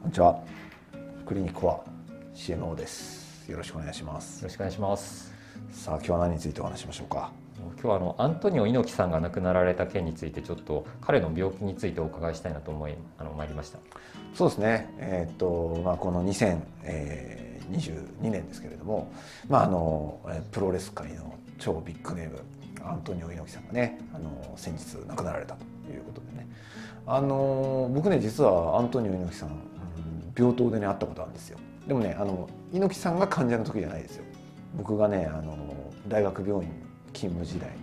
こんにちは。クリニックは CMO です。よろしくお願いします。よろしくお願いします。さあ、今日は何についてお話ししましょうか？今日はあのアントニオ猪木さんが亡くなられた件についてちょっと彼の病気についてお伺いしたいなと思いあの参りました。そうですね。えーっとまあこの2022年ですけれども、まああのプロレス界の超ビッグネームアントニオ猪木さんがね、あの先日亡くなられたということでね。あの僕ね実はアントニオ猪木さん病棟でね会ったことあるんですよ。でもねあの猪木さんが患者の時じゃないですよ。僕がねあの大学病院勤務時代に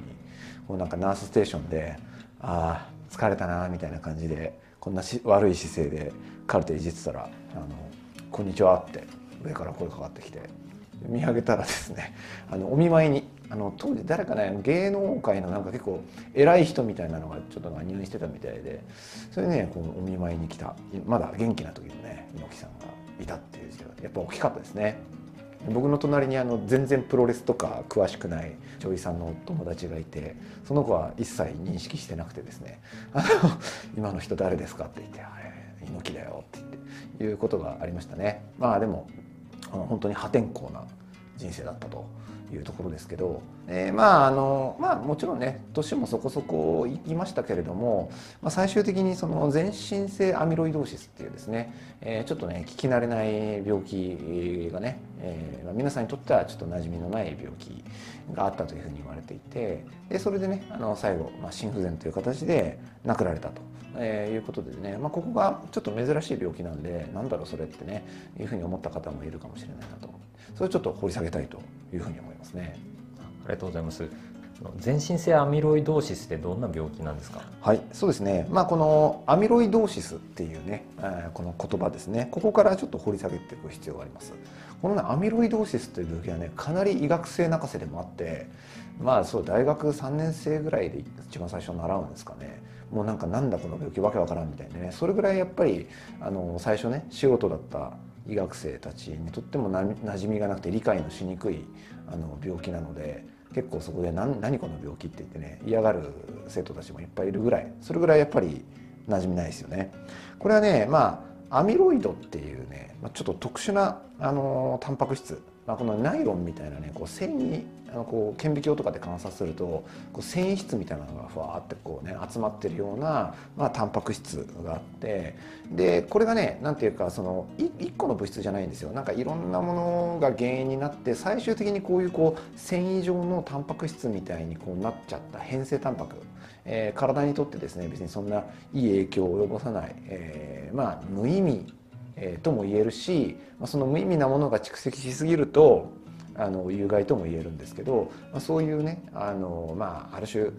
こうなんかナースステーションで「ああ疲れたな」みたいな感じでこんなし悪い姿勢でカルテいじってたら「あのこんにちは」って上から声かかってきて見上げたらですねあのお見舞いにあの当時誰かね芸能界のなんか結構偉い人みたいなのがちょっと入院してたみたいでそれでねこのお見舞いに来たまだ元気な時のね猪木さんがいたっていう事がやっぱ大きかったですね。僕の隣にあの全然プロレスとか詳しくない女医さんの友達がいてその子は一切認識してなくてですね「あの今の人誰ですか?」って言って「あれ猪木だよ」って言っていうことがありましたね。まあでも本当に破天荒な人生だったと。いうところですけど、えーまああのまあもちろんね年もそこそこいきましたけれども、まあ、最終的にその全身性アミロイドーシスっていうですね、えーちょっとね聞き慣れない病気がね、えーまあ、皆さんにとってはちょっと馴染みのない病気があったというふうに言われていてでそれでねあの最後、まあ、心不全という形で亡くなられたと。えーいうことでね、まあ、ここがちょっと珍しい病気なんでなんだろうそれってねいうふうに思った方もいるかもしれないなとそれをちょっと掘り下げたいというふうに思いますね。ありがとうございます。全身性アミロイドーシスってどんな病気なんですか？はい、そうですね。まあこのアミロイドーシスっていうね、えーこの言葉ですね。ここからちょっと掘り下げていく必要があります。このねアミロイドーシスという病気はね、かなり医学生泣かせでもあって、まあそう大学3年生ぐらいで一番最初習うんですかね。もうなんかなんだこの病気わけわからんみたいなね。それぐらいやっぱりあの最初ね素人だった医学生たちにとってもな馴染みがなくて理解のしにくいあの病気なので結構そこで何何この病気って言ってね嫌がる生徒たちもいっぱいいるぐらいそれぐらいやっぱり馴染みないですよね。これはねまあアミロイドっていうねまあちょっと特殊なあのタンパク質、まあ、このナイロンみたいなねこう繊維あのこう顕微鏡とかで観察するとこう繊維質みたいなのがふわってこうね集まってるような、まあ、タンパク質があってでこれがねなんていうかそのい一個の物質じゃないんですよ。なんかいろんなものが原因になって最終的にこういうこう繊維状のタンパク質みたいにこうなっちゃった変性タンパク、えー体にとってですね別にそんないい影響を及ぼさない、えーまあ無意味、えーとも言えるし、まあ、その無意味なものが蓄積しすぎるとあの有害とも言えるんですけど、まあ、そういうねあの、まあ、ある種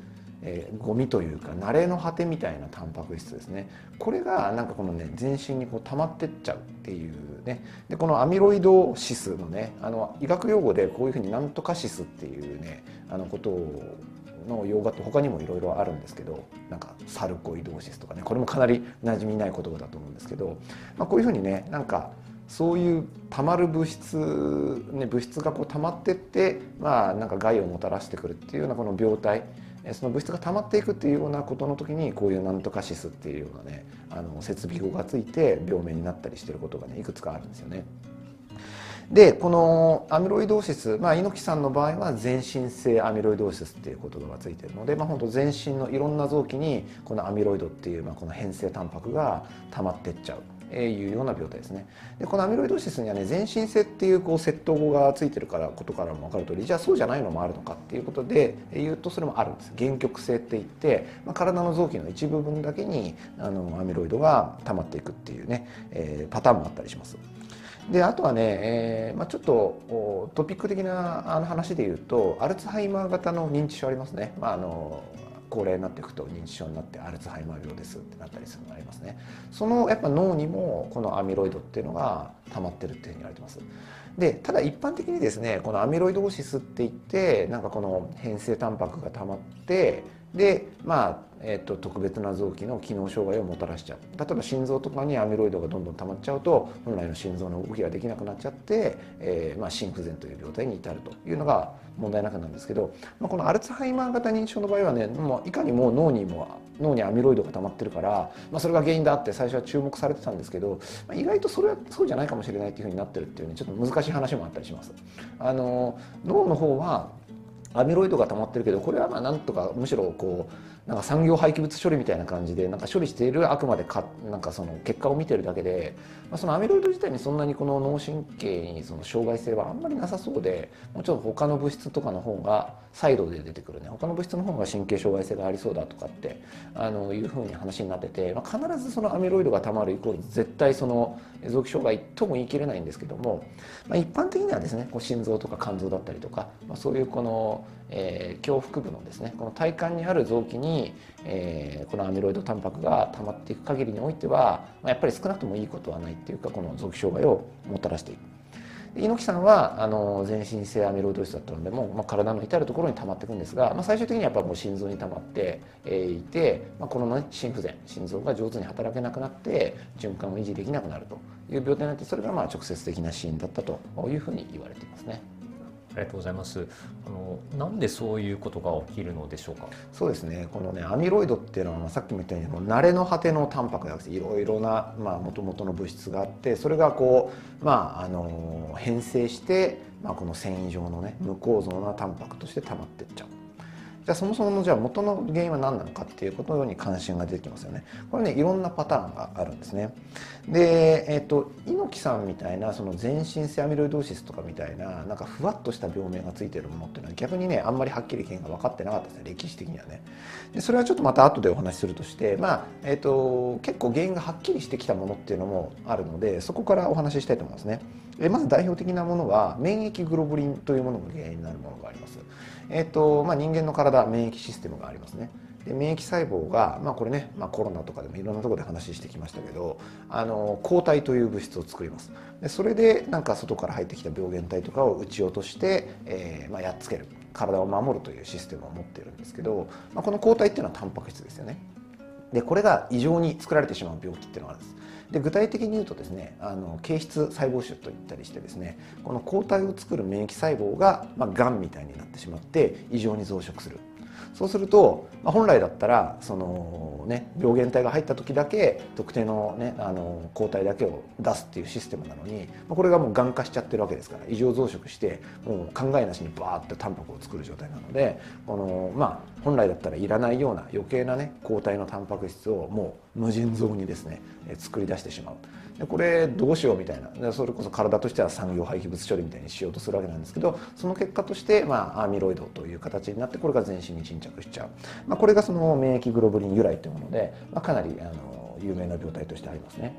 えーゴミというか慣れの果てみたいなタンパク質ですね。これがなんかこのね全身にこう溜まってっちゃうっていうね。でこのアミロイドシスのねあの医学用語でこういうふうになんとかシスっていうねあのことをの用語って他にもいろいろあるんですけどなんかサルコイドーシスとかねこれもかなり馴染みない言葉だと思うんですけど、まあ、こういうふうにねなんかそういう溜まる物質、ね、物質がこう溜まってってまあなんか害をもたらしてくるっていうようなこの病態その物質が溜まっていくっていうようなことの時にこういうなんとかシスっていうようなねあの設備語がついて病名になったりしてることがねいくつかあるんですよね。でこのアミロイドーシス、まあ、猪木さんの場合は全身性アミロイドーシスっていう言葉がついてるので、まあ、本当全身のいろんな臓器にこのアミロイドっていう、まあ、この変性タンパクが溜まってっちゃう。えいうような病態ですねでこのアミロイドーシスにはね全身性っていうこう窃盗語がついてるからことからも分かる通りじゃあそうじゃないのもあるのかっていうことで言うとそれもあるんです限局性って言って、まあ、体の臓器の一部分だけにあのアミロイドが溜まっていくっていうね、えーパターンもあったりします。であとはね、えーまあ、ちょっとトピック的なあの話で言うとアルツハイマー型の認知症ありますね、まあ、あの高齢になっていくと認知症になってアルツハイマー病ですってなったりするのがありますね。そのやっぱ脳にもこのアミロイドっていうのが溜まってるっていうふうに言われてます。でただ一般的にですねこのアミロイドーシスって言ってなんかこの変性タンパクが溜まって、でまあえーと、特別な臓器の機能障害をもたらしちゃう例えば心臓とかにアミロイドがどんどん溜まっちゃうと本来の心臓の動きができなくなっちゃって、えーまあ、心不全という病態に至るというのが問題なくなんですけど、まあ、このアルツハイマー型認知症の場合はねもういかにも脳にも脳にアミロイドが溜まってるから、まあ、それが原因だって最初は注目されてたんですけど、ま、意外とそれはそうじゃないかもしれないっていうふうになってるっていうねちょっと難しい話もあったりします。あの脳の方はアミロイドが溜まってるけどこれはまあなんとかむしろこうなんか産業廃棄物処理みたいな感じでなんか処理しているあくまでかなんかその結果を見てるだけで、まあ、そのアミロイド自体にそんなにこの脳神経にその障害性はあんまりなさそうでもうちょっと他の物質とかの方がサイドで出てくるね。他の物質の方が神経障害性がありそうだとかってあのいうふうに話になってて、まあ、必ずそのアミロイドがたまるイコール絶対その臓器障害とも言い切れないんですけども、まあ、一般的にはですねこう心臓とか肝臓だったりとか、まあ、そういうこの、えー、胸腹部のですねこの体幹にある臓器に、えー、このアミロイドタンパクが溜まっていく限りにおいては、まあ、やっぱり少なくともいいことはないっていうかこの臓器障害をもたらしていく。猪木さんはあの全身性アミロイド質だったのでも、まあ、体の至る所に溜まっていくんですが、まあ、最終的にはやっぱもう心臓に溜まっていて、まあ、この、ね、心不全心臓が上手に働けなくなって循環を維持できなくなるという病態になってそれがまあ直接的な死因だったというふうに言われていますね。ありがとうございます。あのなんでそういうことが起きるのでしょうか？そうですね。このねアミロイドっていうのはさっきも言ったように慣れの果てのタンパクではなくていろいろなまあ元々の物質があってそれがこうまああの変性してまあこの繊維状のね無構造なタンパクとして溜まってっちゃう。じゃあそもそものじゃあ元の原因は何なのかっていうことに関心が出てきますよね。これねいろんなパターンがあるんですね。で、え、ー、と猪木さんみたいなその全身性アミロイドーシスとかみたいななんかふわっとした病名がついてるものっていうのは逆にねあんまりはっきり原因が分かってなかったですね歴史的にはね。でそれはちょっとまた後でお話しするとしてまあえっ、ー、と結構原因がはっきりしてきたものっていうのもあるのでそこからお話ししたいと思いますね。まず代表的なものは免疫グロブリンというものが原因になるものがあります。えーとまあ、人間の体免疫システムがありますね。で免疫細胞が、まあ、これね、まあ、コロナとかでもいろんなところで話してきましたけどあの抗体という物質を作りますでそれでなんか外から入ってきた病原体とかを撃ち落として、えーまあ、やっつける体を守るというシステムを持っているんですけど、まあ、この抗体っていうのはタンパク質ですよねでこれが異常に作られてしまう病気っていうのがあるんですで具体的に言うとですねあの形質細胞腫といったりしてですねこの抗体を作る免疫細胞が、まあ、がんみたいになってしまって異常に増殖する。そうすると、まあ、本来だったらその、ね、病原体が入った時だけ特定の,、ね、あの抗体だけを出すっていうシステムなのに、まあ、これがもうがん化しちゃってるわけですから異常増殖してもう考えなしにバーッとタンパクを作る状態なのでこの、まあ、本来だったらいらないような余計な、ね、抗体のタンパク質をもう無尽蔵にですね作り出してしまう。でこれどうしようみたいなそれこそ体としては産業廃棄物処理みたいにしようとするわけなんですけどその結果として、まあ、アミロイドという形になってこれが全身に沈着しちゃう、まあ、これがその免疫グロブリン由来というもので、まあ、かなりあの有名な病態としてありますね。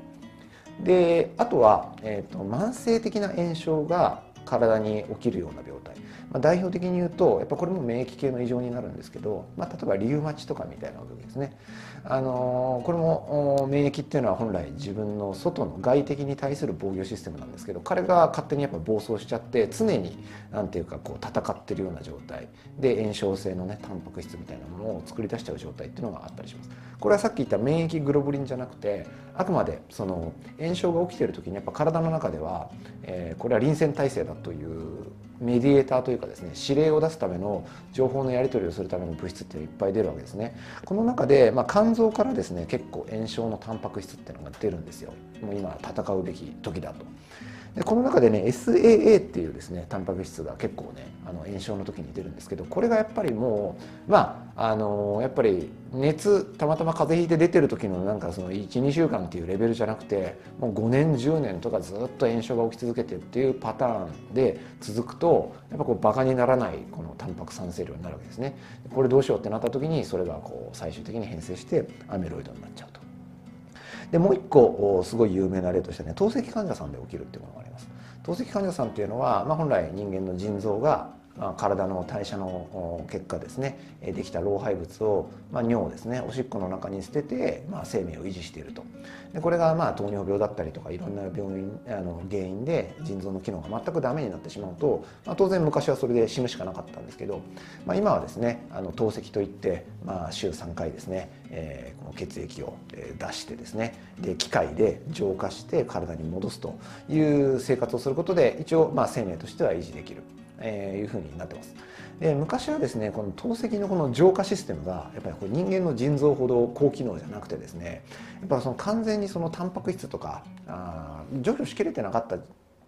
であとは、えーと、慢性的な炎症が体に起きるような病態、まあ、代表的に言うとやっぱこれも免疫系の異常になるんですけど、まあ、例えばリウマチとかみたいな病気ですね。あのこれも免疫っていうのは本来自分の外の外敵に対する防御システムなんですけど彼が勝手にやっぱ暴走しちゃって常に何ていうかこう戦ってるような状態。で炎症性のねタンパク質みたいなものを作り出しちゃう状態っていうのがあったりします。これはさっき言った免疫グロブリンじゃなくてあくまでその炎症が起きてる時にやっぱ体の中では、えー、これは臨戦態勢だというメディエーターというかですね指令を出すための情報のやり取りをするための物質っていうのがいっぱい出るわけですね。この中で、まあ、肝臓からですね結構炎症のタンパク質っていうのが出るんですよ。もう今戦うべき時だと。でこの中でね SAA っていうですねタンパク質が結構ねあの炎症の時に出るんですけどこれがやっぱりもうまああのやっぱり熱たまたま風邪ひいて出てる時のなんかその12週間っていうレベルじゃなくてもう5年10年とかずっと炎症が起き続けてるっていうパターンで続くとやっぱこうバカにならないこのタンパク産生量になるわけですね。これどうしようってなった時にそれがこう最終的に変性してアミロイドになっちゃうと。でもう一個すごい有名な例としてね透析患者さんで起きるっていうものがあります。透析患者さんっていうのは、まあ、本来人間の腎臓が、体の代謝の結果ですねできた老廃物を、まあ、尿ですねおしっこの中に捨てて、まあ、生命を維持していると。でこれがまあ糖尿病だったりとかいろんな病院あの原因で腎臓の機能が全くダメになってしまうと、まあ、当然昔はそれで死ぬしかなかったんですけど、まあ、今はですねあの透析といって、まあ、週3回ですね、えー、この血液を出してですねで機械で浄化して体に戻すという生活をすることで一応まあ生命としては維持できる、えー、いうふうになってます。で昔はですねこの透析のこの浄化システムがやっぱりこ人間の腎臓ほど高機能じゃなくてですねやっぱその完全にそのタンパク質とかあ除去しきれてなかったっ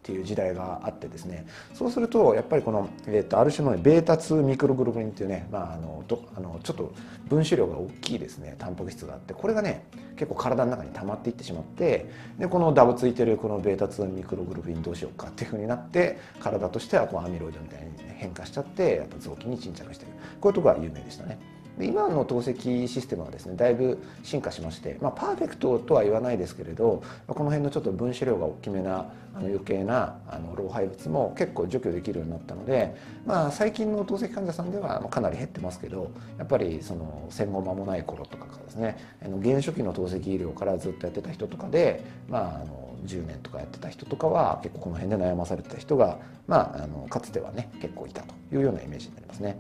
ていう時代があってですねそうするとやっぱりこの、えー、とある種のベータ2ミクログロブリンっていうね、まあ、あのどあのちょっと分子量が大きいですねタンパク質があってこれがね結構体の中に溜まっていってしまってでこのダブついてるこのベータ2ミクログルフィンどうしようかっていうふうになって体としてはこうアミロイドみたいに変化しちゃってやっぱ臓器に沈着してるこういうとこが有名でしたね。で今の透析システムはですねだいぶ進化しまして、まあ、パーフェクトとは言わないですけれどこの辺のちょっと分子量が大きめなあの余計なあの老廃物も結構除去できるようになったので、まあ、最近の透析患者さんではかなり減ってますけどやっぱりその戦後間もない頃とかからですねあの原初期の透析医療からずっとやってた人とかで、まあ、あの10年とかやってた人とかは結構この辺で悩まされてた人が、まあ、あのかつてはね結構いたというようなイメージになりますね。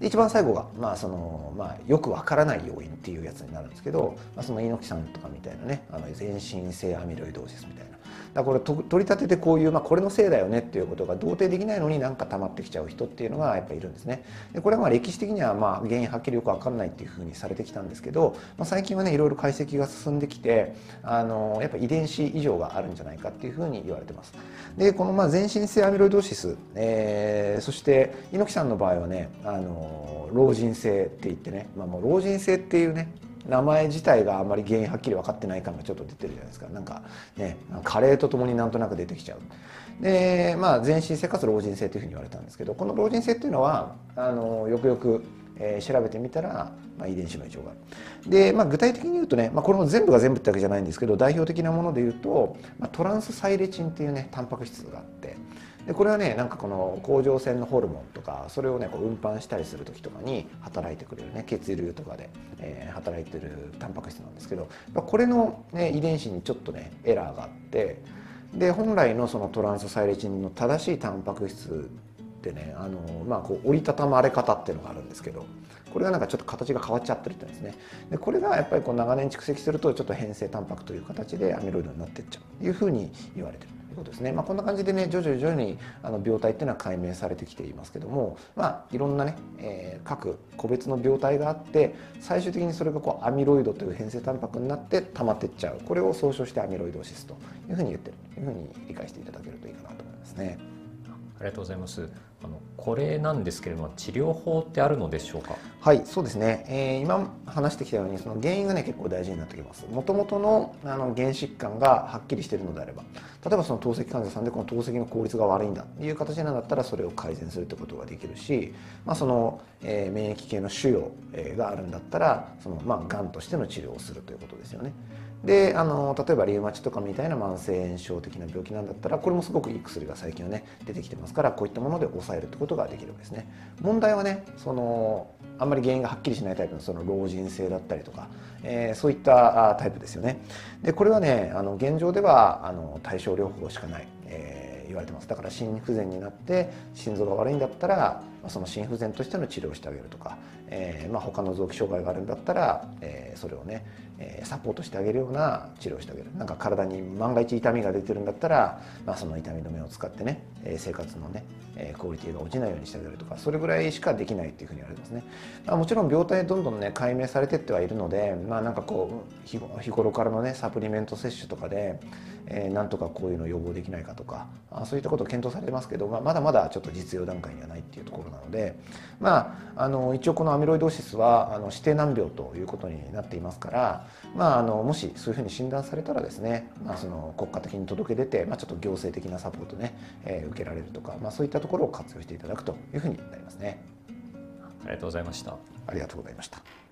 で一番最後が、まあそのまあ、よくわからない要因っていうやつになるんですけど、まあ、その猪木さんとかみたいなねあの全身性アミロイドーシスみたいな。だこれ取り立ててこういう、まあ、これのせいだよねっていうことが同定できないのになんか溜まってきちゃう人っていうのがやっぱりいるんですね。でこれはまあ歴史的にはまあ原因はっきりよく分かんないっていうふうにされてきたんですけど、まあ、最近はねいろいろ解析が進んできてあのやっぱ遺伝子異常があるんじゃないかっていうふうに言われてます。でこのまあ全身性アミロイドーシス、えー、そして猪木さんの場合はねあの老人性って言ってね、まあ、もう老人性っていうね名前自体があんまり原因はっきり分かってない感がちょっと出てるじゃないですかなんかね加齢とともになんとなく出てきちゃうでまあ全身性かつ老人性というふうに言われたんですけどこの老人性っていうのはあのよくよくえー、調べてみたら、まあ、遺伝子の異常がある。で、まあ、具体的に言うとね、まあ、これも全部が全部ってわけじゃないんですけど代表的なもので言うと、まあ、トランスサイレチンっていうねタンパク質があってでこれはねなんかこの甲状腺のホルモンとかそれをねこう運搬したりする時とかに働いてくれるね血流とかで、えー、働いてるタンパク質なんですけどこれの、ね、遺伝子にちょっとねエラーがあってで本来のそのトランスサイレチンの正しいタンパク質ってねあの、まあ、こう折りたたまれ方っていうのがあるんですけどこれがなんかちょっと形が変わっちゃってるってんですねでこれがやっぱりこう長年蓄積するとちょっと変性タンパクという形でアミロイドになってっちゃうというふうに言われてる。ことですね、まあ、こんな感じでね徐々に徐々にあの病態っていうのは解明されてきていますけども、まあ、いろんなね、えー、各個別の病態があって最終的にそれがこうアミロイドという変性タンパクになって溜まってっちゃうこれを総称してアミロイドシスというふうに言ってるというふうに理解していただけるといいかなと思いますね。ありがとうございます。あのこれなんですけれども治療法ってあるのでしょうか？はいそうですね、えー、今話してきたようにその原因がね結構大事になってきますもともとのあの原疾患がはっきりしているのであれば例えばその透析患者さんでこの透析の効率が悪いんだっていう形なんだったらそれを改善するってことができるし、まあ、その、えー、免疫系の腫瘍があるんだったらそのまあがんとしての治療をするということですよね。であの例えばリウマチとかみたいな慢性炎症的な病気なんだったらこれもすごくいい薬が最近はね出てきてますからこういったもので抑えるってことができるわけですね。問題はねそのあんまり原因がはっきりしないタイプのその老人性だったりとか、えー、そういったタイプですよね。でこれはねあの現状ではあの対症療法しかない、えー、言われてます。だから心不全になって心臓が悪いんだったらその心不全としての治療をしてあげるとか、えーまあ、他の臓器障害があるんだったら、えー、それをねえサポートしてあげるような治療をしてあげる。なんか体に万が一痛みが出てるんだったら、まあ、その痛み止めを使ってね生活のねクオリティが落ちないようにしてあげるとかそれぐらいしかできないっていうふうに言われてますね、まあ、もちろん病態どんどんね解明されてってはいるのでまあなんかこう日頃からのねサプリメント摂取とかで、えー、なんとかこういうのを予防できないかとかあそういったことを検討されてますけど、まあ、まだまだちょっと実用段階にはないっていうところなのでまああの一応このアミロイドーシスはあの指定難病ということになっていますからまああのもしそういうふうに診断されたらですね、まあ、その国家的に届け出て、まあ、ちょっと行政的なサポートね、えー、受けられるとか、まあ、そういったところを活用していただくというふうになりますね。ありがとうございました。ありがとうございました。